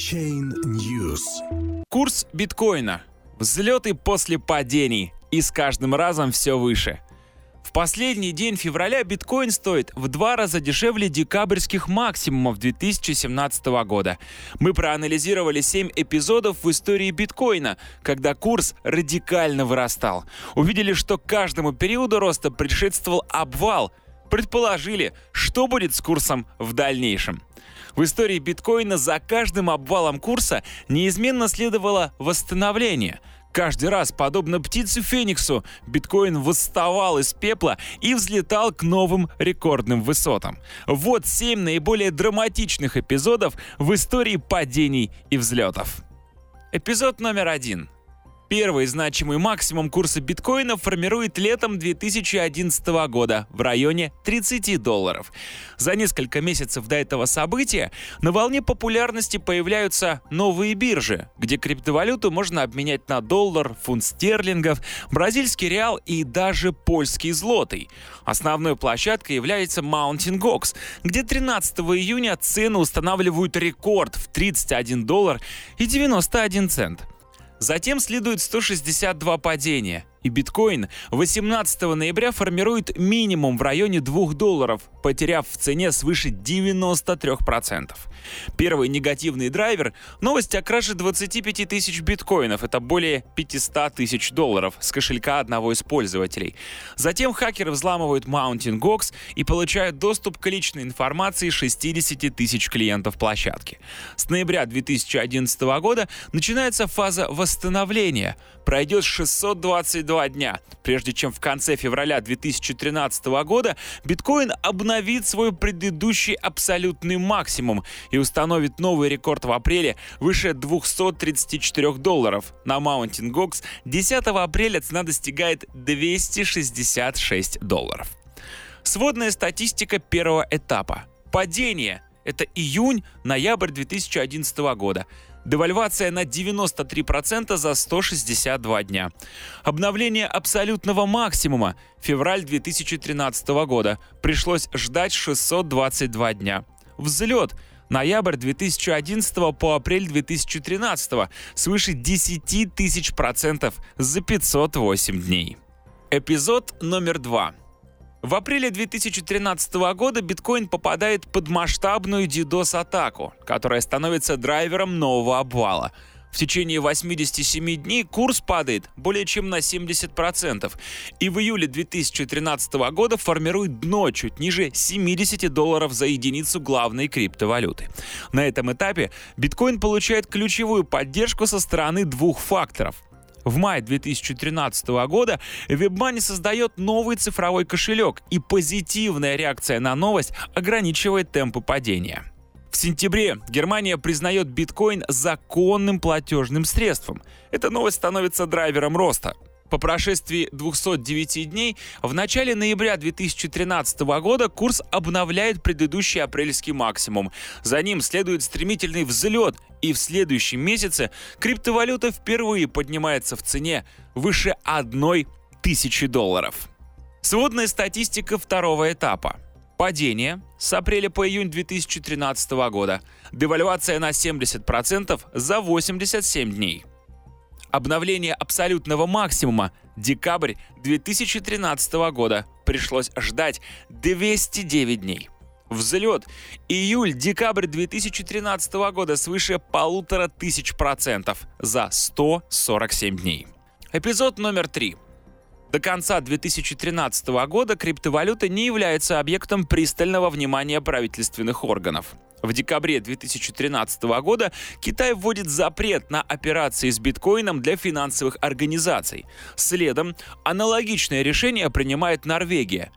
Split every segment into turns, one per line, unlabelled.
Chain News.
Курс биткоина. Взлеты после падений. И с каждым разом все выше. В последний день февраля биткоин стоит в два раза дешевле декабрьских максимумов 2017 года. Мы проанализировали 7 эпизодов в истории биткоина, когда курс радикально вырастал. Увидели, что каждому периоду роста предшествовал обвал. Предположили, что будет с курсом в дальнейшем. В истории биткоина за каждым обвалом курса неизменно следовало восстановление – Каждый раз, подобно птице Фениксу, биткоин восставал из пепла и взлетал к новым рекордным высотам. Вот семь наиболее драматичных эпизодов в истории падений и взлетов. Эпизод номер один. Первый значимый максимум курса биткоина формирует летом 2011 года в районе 30 долларов. За несколько месяцев до этого события на волне популярности появляются новые биржи, где криптовалюту можно обменять на доллар, фунт стерлингов, бразильский реал и даже польский злотый. Основной площадкой является Mountain Gox, где 13 июня цены устанавливают рекорд в 31 доллар и 91 цент. Затем следует 162 падения, и биткоин 18 ноября формирует минимум в районе 2 долларов, потеряв в цене свыше 93%. Первый негативный драйвер – новость о краже 25 тысяч биткоинов, это более 500 тысяч долларов с кошелька одного из пользователей. Затем хакеры взламывают Mountain Gox и получают доступ к личной информации 60 тысяч клиентов площадки. С ноября 2011 года начинается фаза восстановления. Пройдет 622 дня, прежде чем в конце февраля 2013 года биткоин обновит свой предыдущий абсолютный максимум и установит новый рекорд в апреле выше 234 долларов. На Mountain Gox 10 апреля цена достигает 266 долларов. Сводная статистика первого этапа. Падение – это июнь-ноябрь 2011 года. Девальвация на 93% за 162 дня. Обновление абсолютного максимума – февраль 2013 года. Пришлось ждать 622 дня. Взлет – ноябрь 2011 по апрель 2013 свыше 10 тысяч процентов за 508 дней. Эпизод номер два. В апреле 2013 года биткоин попадает под масштабную DDoS-атаку, которая становится драйвером нового обвала – в течение 87 дней курс падает более чем на 70%. И в июле 2013 года формирует дно чуть ниже 70 долларов за единицу главной криптовалюты. На этом этапе биткоин получает ключевую поддержку со стороны двух факторов – в мае 2013 года WebMoney создает новый цифровой кошелек, и позитивная реакция на новость ограничивает темпы падения. В сентябре Германия признает биткоин законным платежным средством. Эта новость становится драйвером роста. По прошествии 209 дней в начале ноября 2013 года курс обновляет предыдущий апрельский максимум. За ним следует стремительный взлет, и в следующем месяце криптовалюта впервые поднимается в цене выше одной тысячи долларов. Сводная статистика второго этапа. Падение с апреля по июнь 2013 года. Девальвация на 70% за 87 дней. Обновление абсолютного максимума декабрь 2013 года. Пришлось ждать 209 дней. Взлет июль-декабрь 2013 года свыше полутора тысяч процентов за 147 дней. Эпизод номер три. До конца 2013 года криптовалюта не является объектом пристального внимания правительственных органов. В декабре 2013 года Китай вводит запрет на операции с биткоином для финансовых организаций. Следом аналогичное решение принимает Норвегия.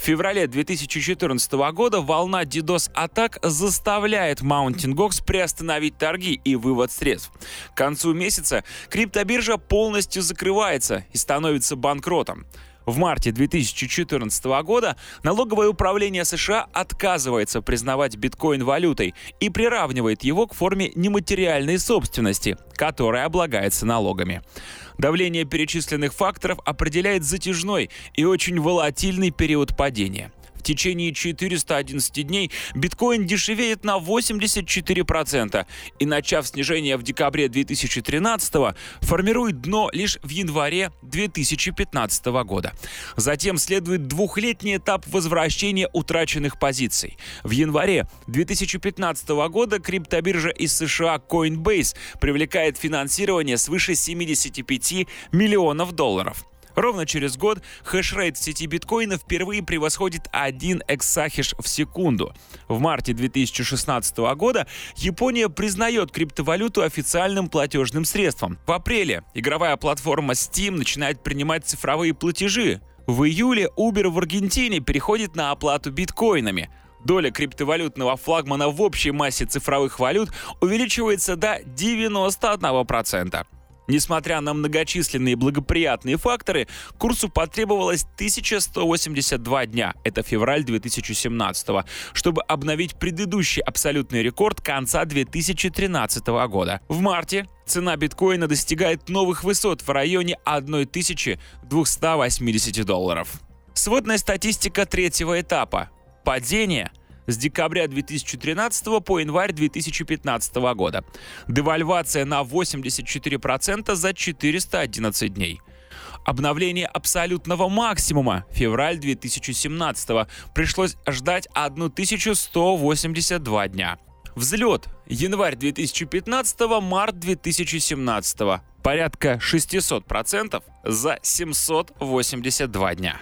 В феврале 2014 года волна DDoS-атак заставляет Mountain Gox приостановить торги и вывод средств. К концу месяца криптобиржа полностью закрывается и становится банкротом. В марте 2014 года налоговое управление США отказывается признавать биткоин валютой и приравнивает его к форме нематериальной собственности, которая облагается налогами. Давление перечисленных факторов определяет затяжной и очень волатильный период падения. В течение 411 дней биткоин дешевеет на 84% и, начав снижение в декабре 2013 формирует дно лишь в январе 2015 года. Затем следует двухлетний этап возвращения утраченных позиций. В январе 2015 года криптобиржа из США Coinbase привлекает финансирование свыше 75 миллионов долларов. Ровно через год хешрейт сети биткоина впервые превосходит 1 эксахеш в секунду. В марте 2016 года Япония признает криптовалюту официальным платежным средством. В апреле игровая платформа Steam начинает принимать цифровые платежи. В июле Uber в Аргентине переходит на оплату биткоинами. Доля криптовалютного флагмана в общей массе цифровых валют увеличивается до 91%. Несмотря на многочисленные благоприятные факторы, курсу потребовалось 1182 дня, это февраль 2017, чтобы обновить предыдущий абсолютный рекорд конца 2013 года. В марте цена биткоина достигает новых высот в районе 1280 долларов. Сводная статистика третьего этапа. Падение с декабря 2013 по январь 2015 года. Девальвация на 84% за 411 дней. Обновление абсолютного максимума февраль 2017 пришлось ждать 1182 дня. Взлет январь 2015 март 2017 порядка 600% за 782 дня.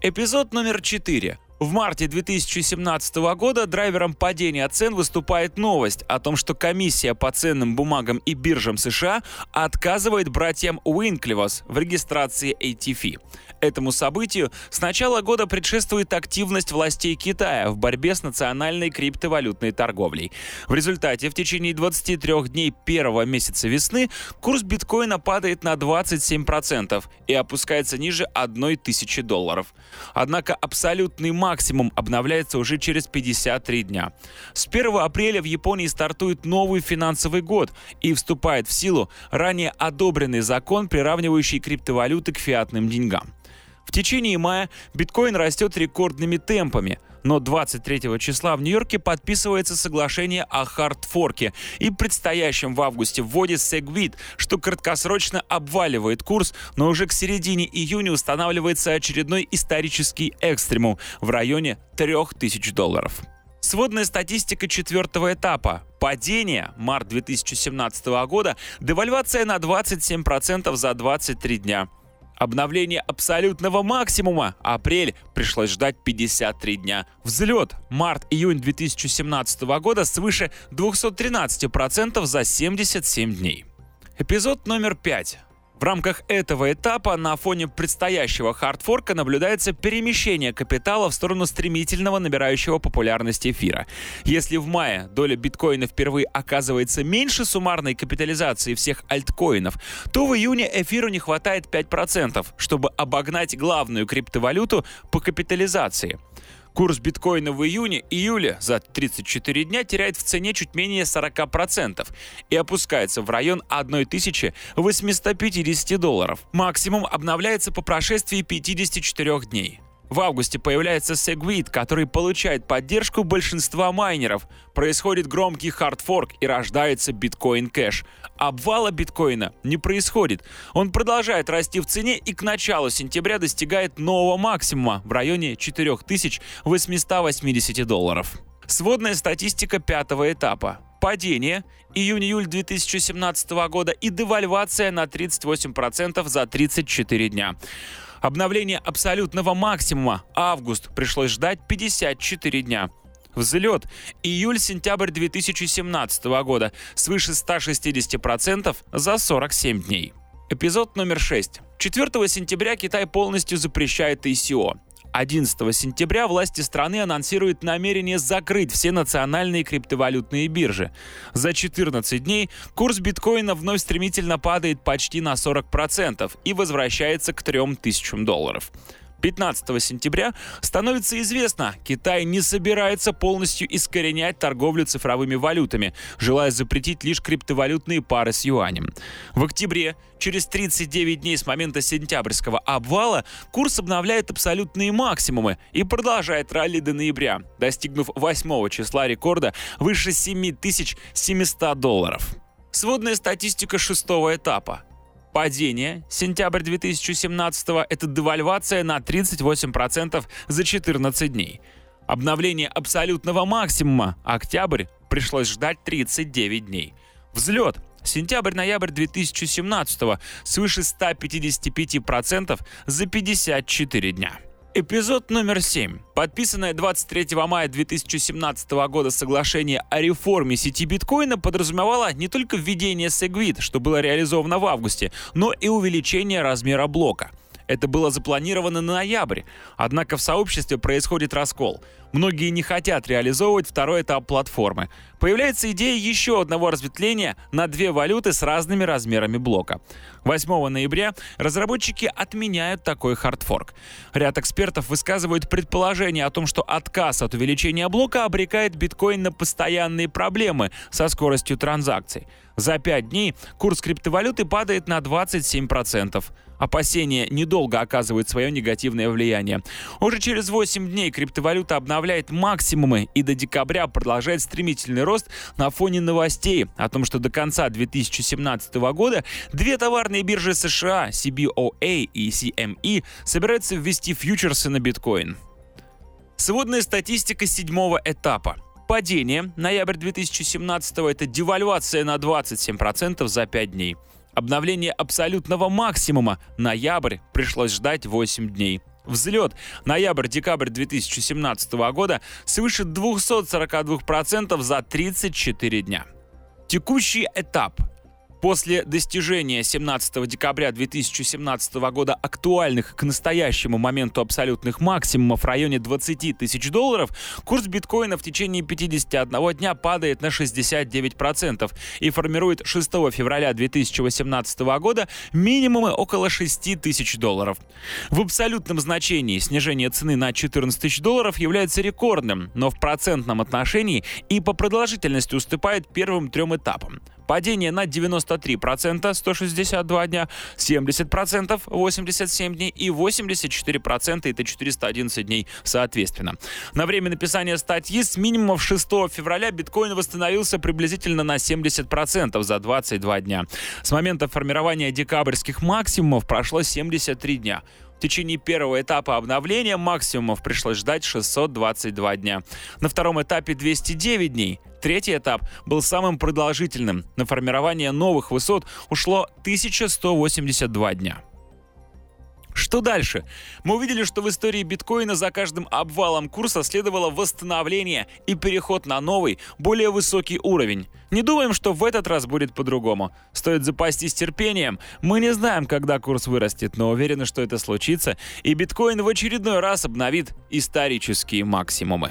Эпизод номер 4. В марте 2017 года драйвером падения цен выступает новость о том, что комиссия по ценным бумагам и биржам США отказывает братьям Уинклевос в регистрации ATF. Этому событию с начала года предшествует активность властей Китая в борьбе с национальной криптовалютной торговлей. В результате в течение 23 дней первого месяца весны курс биткоина падает на 27% и опускается ниже 1000 долларов. Однако абсолютный максимум обновляется уже через 53 дня. С 1 апреля в Японии стартует новый финансовый год и вступает в силу ранее одобренный закон, приравнивающий криптовалюты к фиатным деньгам. В течение мая биткоин растет рекордными темпами, но 23 числа в Нью-Йорке подписывается соглашение о хардфорке и предстоящем в августе вводе Segwit, что краткосрочно обваливает курс, но уже к середине июня устанавливается очередной исторический экстремум в районе 3000 долларов. Сводная статистика четвертого этапа. Падение, март 2017 года, девальвация на 27% за 23 дня. Обновление абсолютного максимума. Апрель пришлось ждать 53 дня. Взлет. Март-июнь 2017 года свыше 213% за 77 дней. Эпизод номер 5. В рамках этого этапа на фоне предстоящего хардфорка наблюдается перемещение капитала в сторону стремительного набирающего популярности эфира. Если в мае доля биткоина впервые оказывается меньше суммарной капитализации всех альткоинов, то в июне эфиру не хватает 5%, чтобы обогнать главную криптовалюту по капитализации. Курс биткоина в июне-июле за 34 дня теряет в цене чуть менее 40% и опускается в район 1850 долларов. Максимум обновляется по прошествии 54 дней. В августе появляется Segwit, который получает поддержку большинства майнеров. Происходит громкий хардфорк и рождается биткоин кэш. Обвала биткоина не происходит. Он продолжает расти в цене и к началу сентября достигает нового максимума в районе 4880 долларов. Сводная статистика пятого этапа. Падение июнь-июль 2017 года и девальвация на 38% за 34 дня. Обновление абсолютного максимума. Август пришлось ждать 54 дня. Взлет. Июль-сентябрь 2017 года. Свыше 160% за 47 дней. Эпизод номер 6. 4 сентября Китай полностью запрещает ICO. 11 сентября власти страны анонсируют намерение закрыть все национальные криптовалютные биржи. За 14 дней курс биткоина вновь стремительно падает почти на 40% и возвращается к 3000 долларов. 15 сентября становится известно, Китай не собирается полностью искоренять торговлю цифровыми валютами, желая запретить лишь криптовалютные пары с юанем. В октябре, через 39 дней с момента сентябрьского обвала, курс обновляет абсолютные максимумы и продолжает ралли до ноября, достигнув 8 числа рекорда выше 7700 долларов. Сводная статистика шестого этапа падение. Сентябрь 2017 – это девальвация на 38% за 14 дней. Обновление абсолютного максимума. Октябрь пришлось ждать 39 дней. Взлет. Сентябрь-ноябрь 2017 свыше 155% за 54 дня. Эпизод номер 7. Подписанное 23 мая 2017 года соглашение о реформе сети биткоина подразумевало не только введение Segwit, что было реализовано в августе, но и увеличение размера блока – это было запланировано на ноябрь. Однако в сообществе происходит раскол. Многие не хотят реализовывать второй этап платформы. Появляется идея еще одного разветвления на две валюты с разными размерами блока. 8 ноября разработчики отменяют такой хардфорк. Ряд экспертов высказывают предположение о том, что отказ от увеличения блока обрекает биткоин на постоянные проблемы со скоростью транзакций. За 5 дней курс криптовалюты падает на 27%. Опасения недолго оказывают свое негативное влияние. Уже через 8 дней криптовалюта обновляет максимумы и до декабря продолжает стремительный рост на фоне новостей о том, что до конца 2017 года две товарные биржи США, CBOA и CME, собираются ввести фьючерсы на биткоин. Сводная статистика седьмого этапа. Падение. Ноябрь 2017 это девальвация на 27% за 5 дней. Обновление абсолютного максимума. Ноябрь пришлось ждать 8 дней. Взлет ноябрь-декабрь 2017 года свыше 242% за 34 дня. Текущий этап После достижения 17 декабря 2017 года актуальных к настоящему моменту абсолютных максимумов в районе 20 тысяч долларов, курс биткоина в течение 51 дня падает на 69% и формирует 6 февраля 2018 года минимумы около 6 тысяч долларов. В абсолютном значении снижение цены на 14 тысяч долларов является рекордным, но в процентном отношении и по продолжительности уступает первым трем этапам. Падение на 93% 162 дня, 70% 87 дней и 84% это 411 дней соответственно. На время написания статьи с минимумов 6 февраля биткоин восстановился приблизительно на 70% за 22 дня. С момента формирования декабрьских максимумов прошло 73 дня. В течение первого этапа обновления максимумов пришлось ждать 622 дня. На втором этапе 209 дней. Третий этап был самым продолжительным. На формирование новых высот ушло 1182 дня. Что дальше? Мы увидели, что в истории биткоина за каждым обвалом курса следовало восстановление и переход на новый, более высокий уровень. Не думаем, что в этот раз будет по-другому. Стоит запастись терпением. Мы не знаем, когда курс вырастет, но уверены, что это случится, и биткоин в очередной раз обновит исторические максимумы.